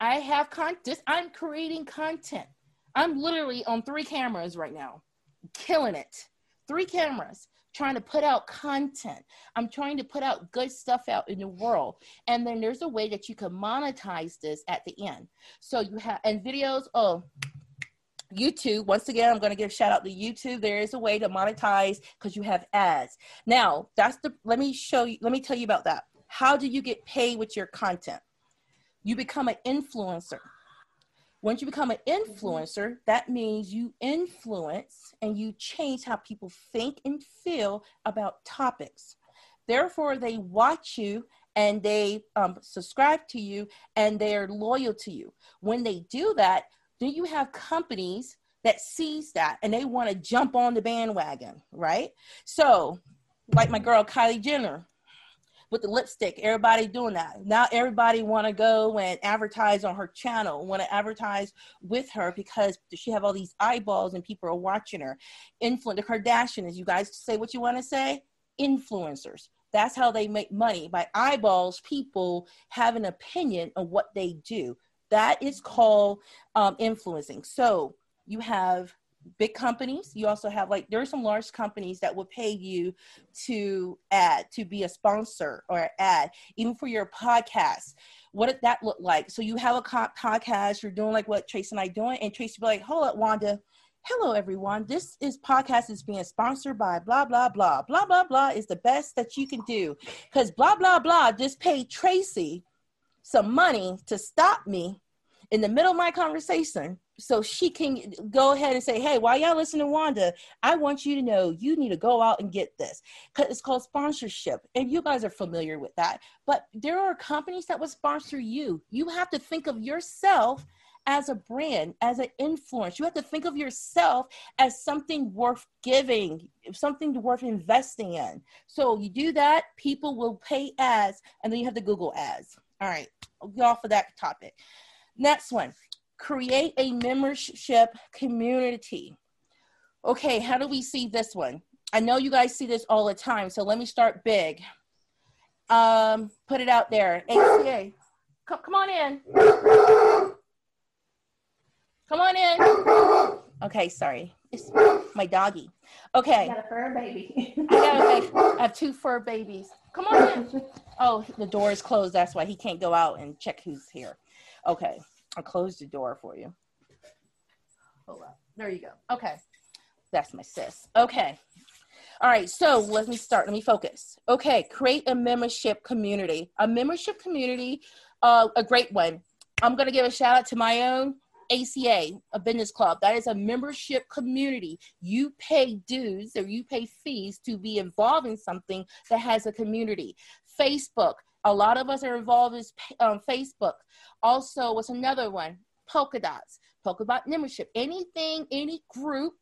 i have content i'm creating content i'm literally on three cameras right now killing it three cameras trying to put out content. I'm trying to put out good stuff out in the world. And then there's a way that you can monetize this at the end. So you have, and videos, oh, YouTube, once again, I'm going to give a shout out to YouTube. There is a way to monetize because you have ads. Now, that's the, let me show you, let me tell you about that. How do you get paid with your content? You become an influencer. Once you become an influencer, that means you influence and you change how people think and feel about topics. Therefore, they watch you and they um, subscribe to you and they're loyal to you. When they do that, then you have companies that sees that and they want to jump on the bandwagon, right? So, like my girl Kylie Jenner, with the lipstick. Everybody doing that. Now everybody want to go and advertise on her channel, want to advertise with her because she have all these eyeballs and people are watching her. Influence the Kardashians. You guys say what you want to say. Influencers. That's how they make money by eyeballs. People have an opinion of what they do. That is called um, influencing. So you have big companies. You also have like there are some large companies that will pay you to add to be a sponsor or ad, even for your podcast. What did that look like? So you have a podcast, you're doing like what Trace and I doing, and Trace be like, "Hold up, Wanda." Hello, everyone. This is podcast is being sponsored by blah blah blah blah blah blah is the best that you can do because blah blah blah just paid Tracy some money to stop me in the middle of my conversation so she can go ahead and say, "Hey, while y'all listen to Wanda, I want you to know you need to go out and get this it's called sponsorship, and you guys are familiar with that. But there are companies that will sponsor you. You have to think of yourself as a brand, as an influence. You have to think of yourself as something worth giving, something worth investing in. So you do that, people will pay ads, and then you have the Google ads. All right, I'll get off of that topic. Next one create a membership community. Okay, how do we see this one? I know you guys see this all the time, so let me start big. Um, put it out there. ACA, come, come on in. Come on in. Okay, sorry. It's my doggy. Okay. I got a fur baby. I, got a, I have two fur babies. Come on in. Oh, the door is closed. That's why he can't go out and check who's here. Okay. I closed the door for you. Hold on. There you go. Okay. That's my sis. Okay. All right. So let me start. Let me focus. Okay. Create a membership community. A membership community, uh, a great one. I'm going to give a shout out to my own ACA, a business club. That is a membership community. You pay dues or you pay fees to be involved in something that has a community. Facebook, a lot of us are involved in um, Facebook. Also, what's another one? Polka dots, polka dot membership. Anything, any group,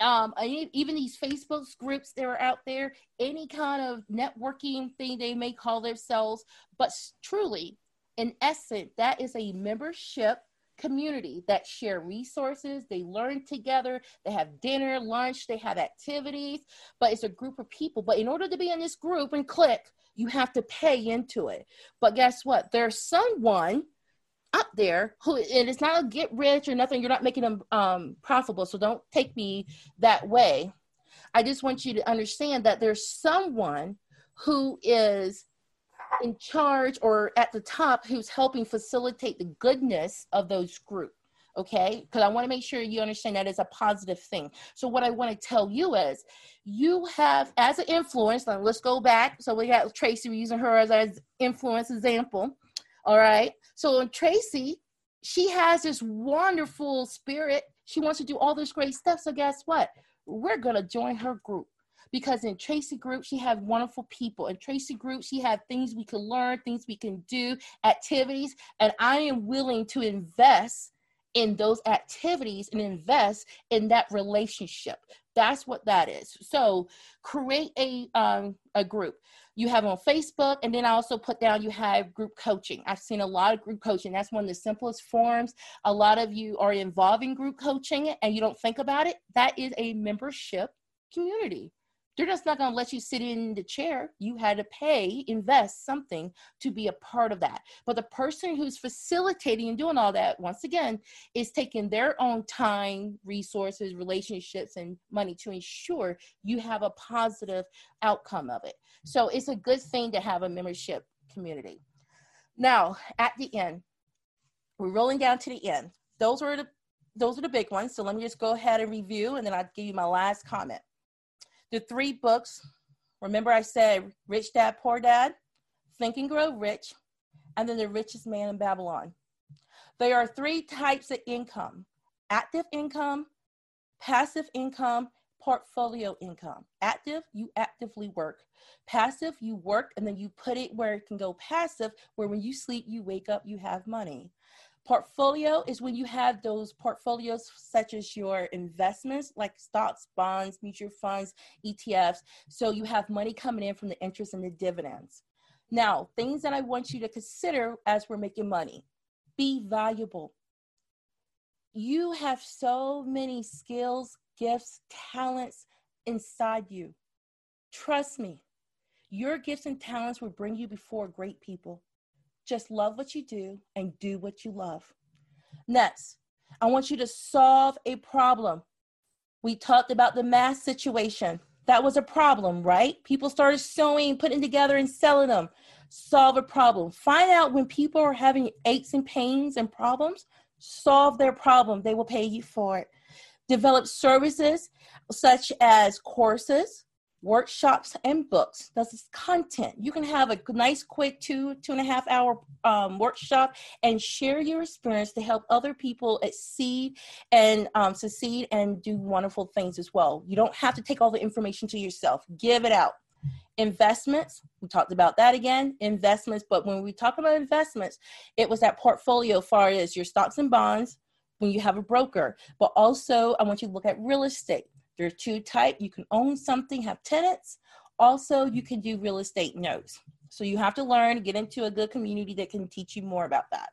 um, even these Facebook groups that are out there, any kind of networking thing they may call themselves, but truly, in essence, that is a membership community that share resources they learn together they have dinner lunch they have activities but it's a group of people but in order to be in this group and click you have to pay into it. But guess what? There's someone up there who and it's not a get rich or nothing. You're not making them um, profitable, so don't take me that way. I just want you to understand that there's someone who is in charge or at the top who's helping facilitate the goodness of those groups okay? Because i want to make sure you understand that is a positive thing. So what i want to tell you is you have as an influence now let's go back. So we got tracy we're using her as an influence example all right so tracy she has this wonderful spirit. She wants to do all this great stuff. So guess what? We're going to join her group because in Tracy Group, she has wonderful people. In Tracy Group, she has things we can learn, things we can do, activities, and I am willing to invest in those activities and invest in that relationship. That's what that is. So create a um, a group. you have on Facebook, and then I also put down you have group coaching. I've seen a lot of group coaching. That's one of the simplest forms. A lot of you are involved in group coaching and you don't think about it. That is a membership community. They're just not going to let you sit in the chair. You had to pay, invest something to be a part of that. But the person who's facilitating and doing all that, once again, is taking their own time, resources, relationships, and money to ensure you have a positive outcome of it. So it's a good thing to have a membership community. Now, at the end, we're rolling down to the end. Those were the those are the big ones. So let me just go ahead and review, and then I'll give you my last comment the three books. Remember, I said Rich Dad, Poor Dad, Think and Grow Rich, and then The Richest Man in Babylon. There are three types of income active income, passive income, portfolio income. Active, you actively work. Passive, you work and then you put it where it can go passive, where when you sleep, you wake up, you have money. Portfolio is when you have those portfolios such as your investments like stocks, bonds, mutual funds, ETFs. So you have money coming in from the interest and the dividends. Now, things that I want you to consider as we're making money be valuable. You have so many skills, gifts, talents inside you. Trust me, your gifts and talents will bring you before great people. Just love what you do and do what you love. Next, I want you to solve a problem. We talked about the mask situation. That was a problem, right? People started sewing, putting together, and selling them. Solve a problem. Find out when people are having aches and pains and problems, solve their problem. They will pay you for it. Develop services such as courses, workshops and books. That's content. You can have a nice quick two two and a half hour um, workshop and share your experience to help other people exceed and um, succeed and do wonderful things as well. You don't have to take all the information to yourself. Give it out. Investments we talked about that again investments. But when we talk about investments it was that portfolio far as your stocks and bonds when you have a broker. But also i want you to look at real estate there's two type. You can own something, have tenants. Also, you can do real estate notes. So you have to learn, get into a good community that can teach you more about that.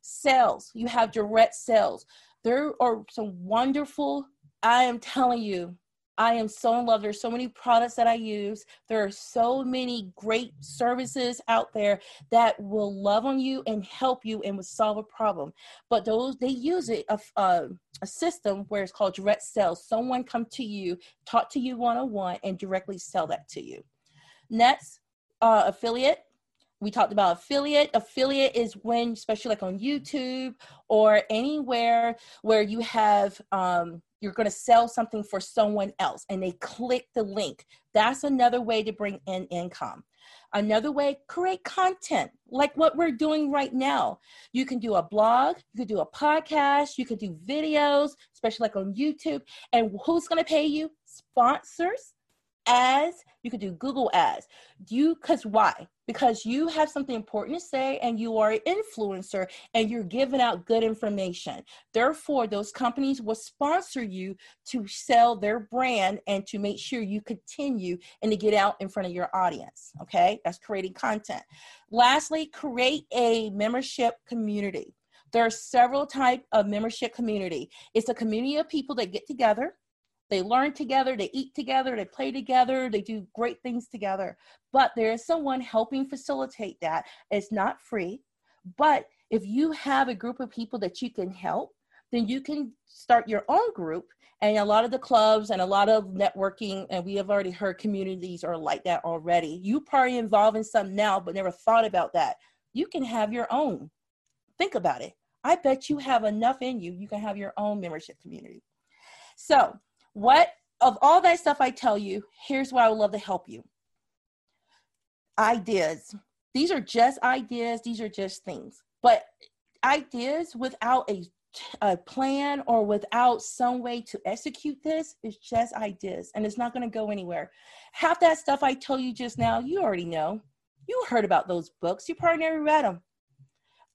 Sales, you have direct sales. There are some wonderful, I am telling you, I am so in love. There's so many products that I use. There are so many great services out there that will love on you and help you and will solve a problem. But those they use it a, a, a system where it's called direct sales. Someone come to you, talk to you one on one, and directly sell that to you. Next, uh, affiliate we talked about affiliate affiliate is when especially like on youtube or anywhere where you have um, you're going to sell something for someone else and they click the link. That's another way to bring in income. Another way, create content like what we're doing right now. You can do a blog, you can do a podcast, you can do videos, especially like on YouTube. And who's going to pay you? Sponsors, ads, you could do Google ads. You, because why? Because you have something important to say and you are an influencer and you're giving out good information. Therefore, those companies will sponsor you to sell their brand and to make sure you continue and to get out in front of your audience. Okay, that's creating content. Lastly, create a membership community. There are several type of membership community. It's a community of people that get together they learn together, they eat together, they play together, they do great things together. But there is someone helping facilitate that. It's not free. But if you have a group of people that you can help, then you can start your own group. And a lot of the clubs and a lot of networking, and we have already heard communities are like that already. You probably involved in some now, but never thought about that. You can have your own. Think about it. I bet you have enough in you, you can have your own membership community. So what of all that stuff I tell you, here's what I would love to help you. Ideas. These are just ideas, these are just things. But ideas without a, a plan or without some way to execute this is just ideas and it's not going to go anywhere. Half that stuff I told you just now, you already know. You heard about those books, you probably never read them.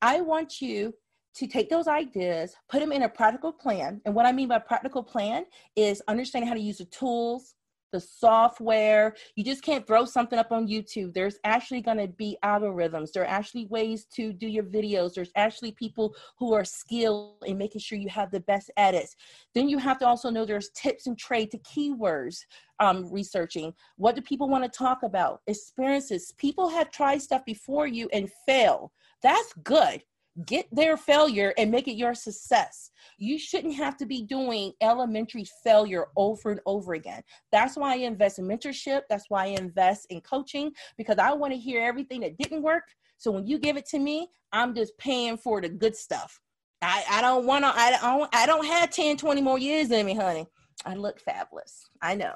I want you to take those ideas, put them in a practical plan. And what I mean by practical plan is understanding how to use the tools, the software. You just can't throw something up on YouTube. There's actually going to be algorithms. There are actually ways to do your videos. There's actually people who are skilled in making sure you have the best edits. Then you have to also know there's tips and trade to keywords um, researching. What do people want to talk about? Experiences. People have tried stuff before you and fail. That's good get their failure and make it your success. You shouldn't have to be doing elementary failure over and over again. That's why I invest in mentorship. That's why I invest in coaching because I want to hear everything that didn't work. So when you give it to me, I'm just paying for the good stuff. I, I don't want to, I don't, I don't have 10, 20 more years in me, honey. I look fabulous. I know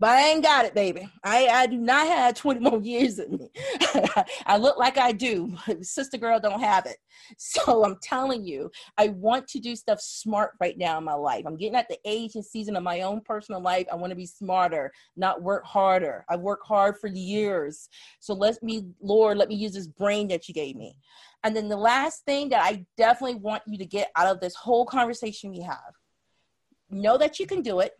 but I ain't got it, baby. I, I do not have 20 more years in me. I look like I do, sister girl don't have it. So I'm telling you, I want to do stuff smart right now in my life. I'm getting at the age and season of my own personal life. I want to be smarter, not work harder. I work hard for the years. So let me, Lord, let me use this brain that you gave me. And then the last thing that I definitely want you to get out of this whole conversation we have know that you can do it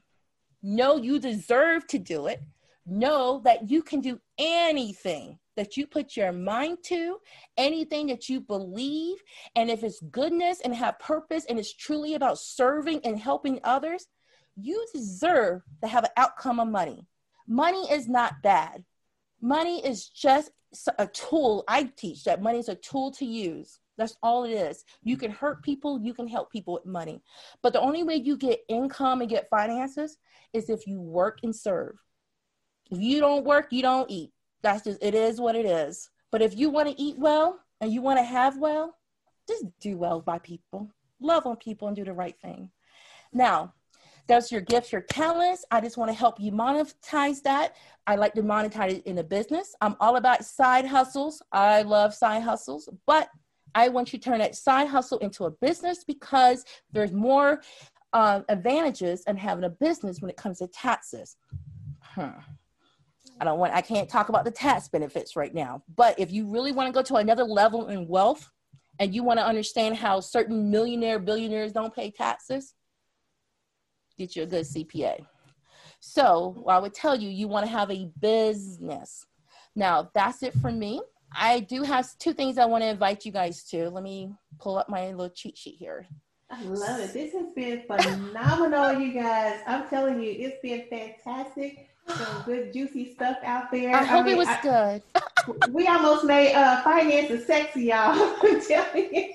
know you deserve to do it. Know that you can do anything that you put your mind to, anything that you believe. And if it's goodness and have purpose and it's truly about serving and helping others, you deserve to have an outcome of money. Money is not bad. Money is just a tool. I teach that money is a tool to use. That's all it is. You can hurt people, you can help people with money. But the only way you get income and get finances is if you work and serve. If you don't work, you don't eat. That's just, it is what it is. But if you want to eat well and you want to have well, just do well by people, love on people, and do the right thing. Now, that's your gifts, your talents. I just want to help you monetize that. I like to monetize it in a business. I'm all about side hustles. I love side hustles, but I want you to turn that side hustle into a business because there's more uh, advantages in having a business when it comes to taxes. Huh. I don't want, I can't talk about the tax benefits right now, but if you really want to go to another level in wealth and you want to understand how certain millionaire billionaires don't pay taxes, get you a good CPA. So I would tell you, you want to have a business. Now, that's it for me. I do have two things I want to invite you guys to. Let me pull up my little cheat sheet here. I love it. This has been phenomenal, you guys. I'm telling you, it's been fantastic. Some good juicy stuff out there. I hope mean, it was I, good. we almost made uh, finances sexy, y'all. I'm telling you.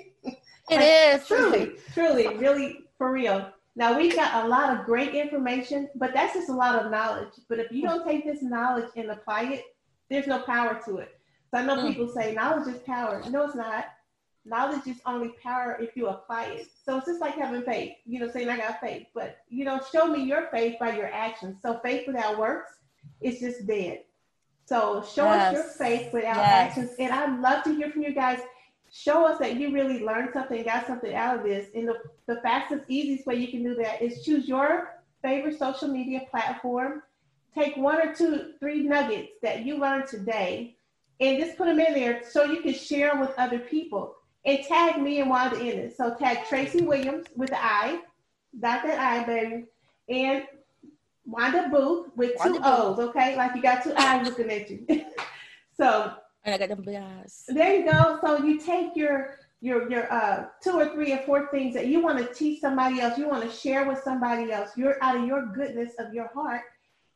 It like, is truly, truly, really for real. Now we've got a lot of great information, but that's just a lot of knowledge. But if you don't take this knowledge and apply it, there's no power to it. So I know mm. people say knowledge is power. No, it's not. Knowledge is only power if you apply it. So it's just like having faith. You know, saying I got faith, but you know, show me your faith by your actions. So faith without works is just dead. So show yes. us your faith without yes. actions. And I'd love to hear from you guys. Show us that you really learned something, got something out of this. And the, the fastest, easiest way you can do that is choose your favorite social media platform. Take one or two, three nuggets that you learned today and just put them in there so you can share them with other people. And tag me and Wanda in it. So tag Tracy Williams with the I, dot that I, baby, and Wanda Booth with Wanda two O's, okay? Like you got two eyes looking at you. so and I got them big eyes. There you go. So you take your your your uh two or three or four things that you want to teach somebody else, you want to share with somebody else. You're out of your goodness of your heart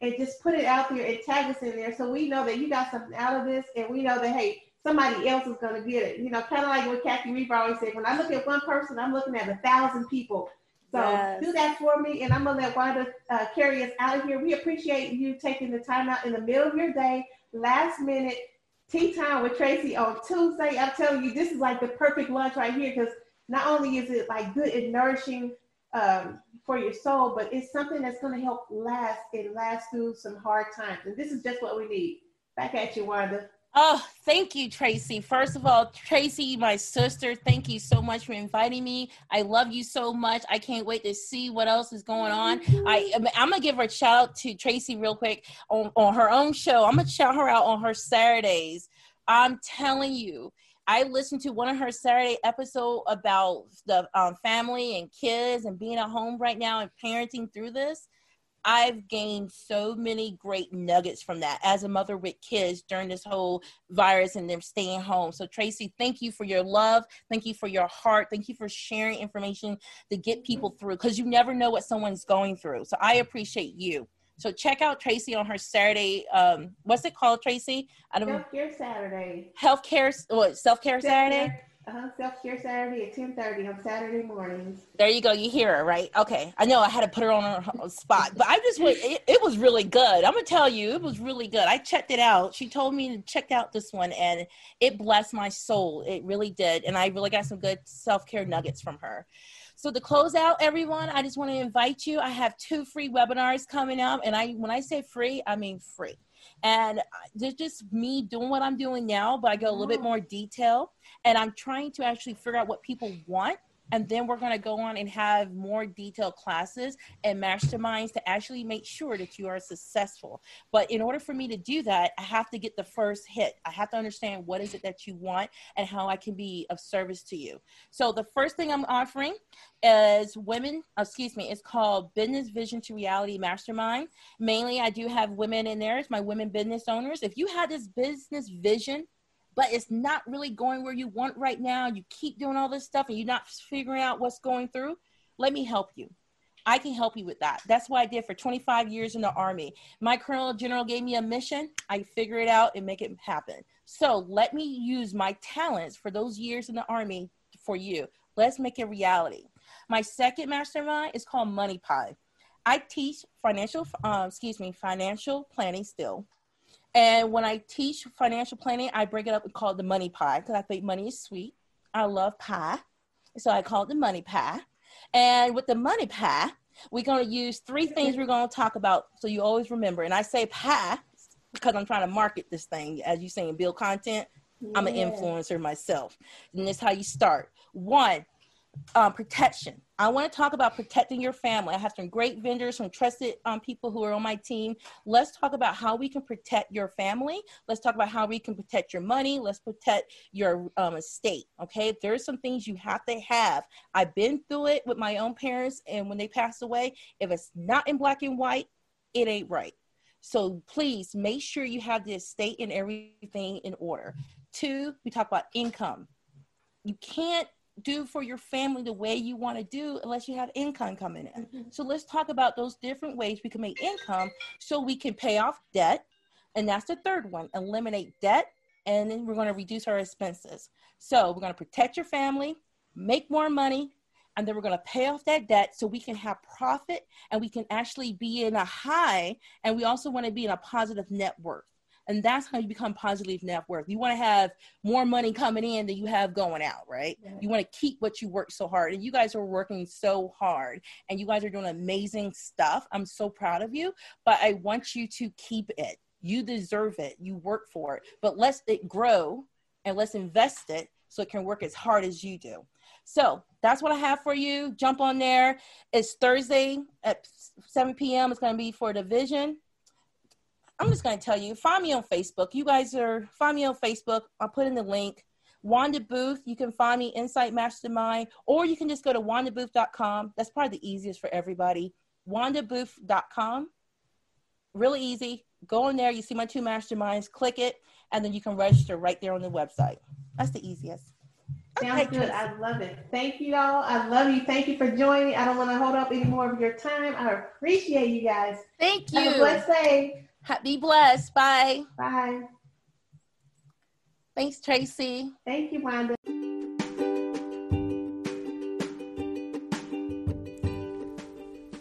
and just put it out there and tag us in there so we know that you got something out of this and we know that hey somebody else is going to get it. You know kind of like what kathy reefer always said when i look at one person i'm looking at a thousand people. So yes. do that for me and i'm going to let wanda uh, carry us out of here. We appreciate you taking the time out in the middle of your day last minute tea time with tracy on tuesday. I'm telling you this is like the perfect lunch right here because not only is it like good and nourishing um, for your soul, but it's something that's going to help last and last through some hard times. And this is just what we need. Back at you, Wanda. Oh, thank you, Tracy. First of all, Tracy, my sister, thank you so much for inviting me. I love you so much. I can't wait to see what else is going on. I, I'm gonna give her a shout out to Tracy real quick on, on her own show. I'm gonna shout her out on her Saturdays. I'm telling you, I listened to one of her Saturday episode about the um, family and kids and being at home right now and parenting through this. I've gained so many great nuggets from that as a mother with kids during this whole virus and them staying home. So, Tracy, thank you for your love. Thank you for your heart. Thank you for sharing information to get people through because you never know what someone's going through. So, I appreciate you. So check out Tracy on her Saturday. Um, what's it called, Tracy? I don't Self-care Saturday. Healthcare, what, self-care Saturday? Uh-huh, self-care Saturday at 10.30 on Saturday mornings. There you go. You hear her, right? Okay. I know I had to put her on her spot, but I just, it, it was really good. I'm going to tell you, it was really good. I checked it out. She told me to check out this one and it blessed my soul. It really did. And I really got some good self-care nuggets from her. So to close out, everyone, I just want to invite you. I have two free webinars coming up, and I when I say free, I mean free. And uh, there's just me doing what I'm doing now, but I go a little bit mm. more detail. And I'm trying to actually figure out what people want and then we're going to go on and have more detailed classes and masterminds to actually make sure that you are successful. But in order for me to do that i have to get the first hit. I have to understand what is it that you want and how i can be of service to you. So the first thing i'm offering is women uh, excuse me it's called business vision to reality mastermind. Mainly i do have women in there it's my women business owners. If you had this business vision but it's not really going where you want right now. You keep doing all this stuff and you're not figuring out what's going through. Let me help you. I can help you with that. That's what I did for 25 years in the Army. My colonel general gave me a mission. I figure it out and make it happen. So let me use my talents for those years in the Army for you. Let's make it reality. My second mastermind is called Money Pie. I teach financial, uh, excuse me, financial planning still. And when I teach financial planning, I break it up and call it the money pie because I think money is sweet. I love pie. So I call it the money pie. And with the money pie, we're going to use three things we're going to talk about so you always remember. And I say pie because I'm trying to market this thing, as you saying, build content. Yeah. I'm an influencer myself. And that's how you start. One, um, protection. I want to talk about protecting your family. I have some great vendors, some trusted um, people who are on my team. Let's talk about how we can protect your family. Let's talk about how we can protect your money. Let's protect your um, estate. Okay, there's some things you have to have. I've been through it with my own parents, and when they passed away, if it's not in black and white, it ain't right. So please make sure you have the estate and everything in order. Two, we talk about income. You can't do for your family the way you want to do unless you have income coming in. Mm-hmm. So let's talk about those different ways we can make income so we can pay off debt. And that's the third one eliminate debt. And then we're going to reduce our expenses. So we're going to protect your family, make more money, and then we're going to pay off that debt so we can have profit and we can actually be in a high. And we also want to be in a positive net worth. And that's how you become positive net worth. You want to have more money coming in than you have going out, right? Yeah. You want to keep what you work so hard. And you guys are working so hard and you guys are doing amazing stuff. I'm so proud of you, but I want you to keep it. You deserve it. You work for it, but let's it grow and let's invest it so it can work as hard as you do. So that's what I have for you. Jump on there. It's Thursday at 7 p.m. It's going to be for division. I'm just going to tell you, find me on Facebook. You guys are, find me on Facebook. I'll put in the link. Wanda Booth, you can find me Insight Mastermind, or you can just go to wandabooth.com. That's probably the easiest for everybody. wandabooth.com. Really easy. Go in there, you see my two masterminds, click it, and then you can register right there on the website. That's the easiest. Sounds okay, good. I love it. Thank you all. I love you. Thank you for joining. I don't want to hold up any more of your time. I appreciate you guys. Thank you. Have a blessed day. Be blessed. Bye. Bye. Thanks, Tracy. Thank you, Wanda.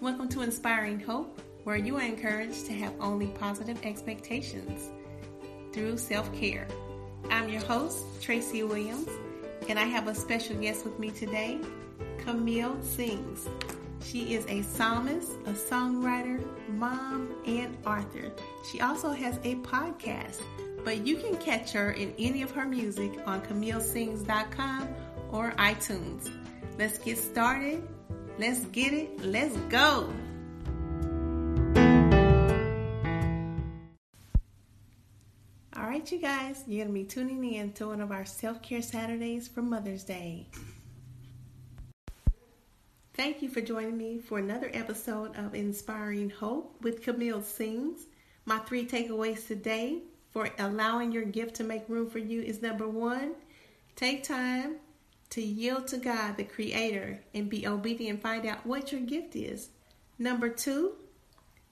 Welcome to Inspiring Hope, where you are encouraged to have only positive expectations through self care. I'm your host, Tracy Williams, and I have a special guest with me today, Camille Sings. She is a psalmist, a songwriter, mom, and author. She also has a podcast, but you can catch her in any of her music on CamilleSings.com or iTunes. Let's get started. Let's get it. Let's go. All right, you guys, you're going to be tuning in to one of our self care Saturdays for Mother's Day. Thank you for joining me for another episode of Inspiring Hope with Camille Sings. My three takeaways today for allowing your gift to make room for you is number one, take time to yield to God, the Creator, and be obedient find out what your gift is. Number two,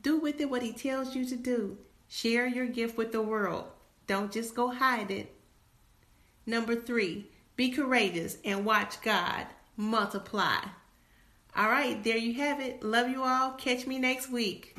do with it what He tells you to do. Share your gift with the world. Don't just go hide it. Number three, be courageous and watch God multiply. All right, there you have it. Love you all. Catch me next week.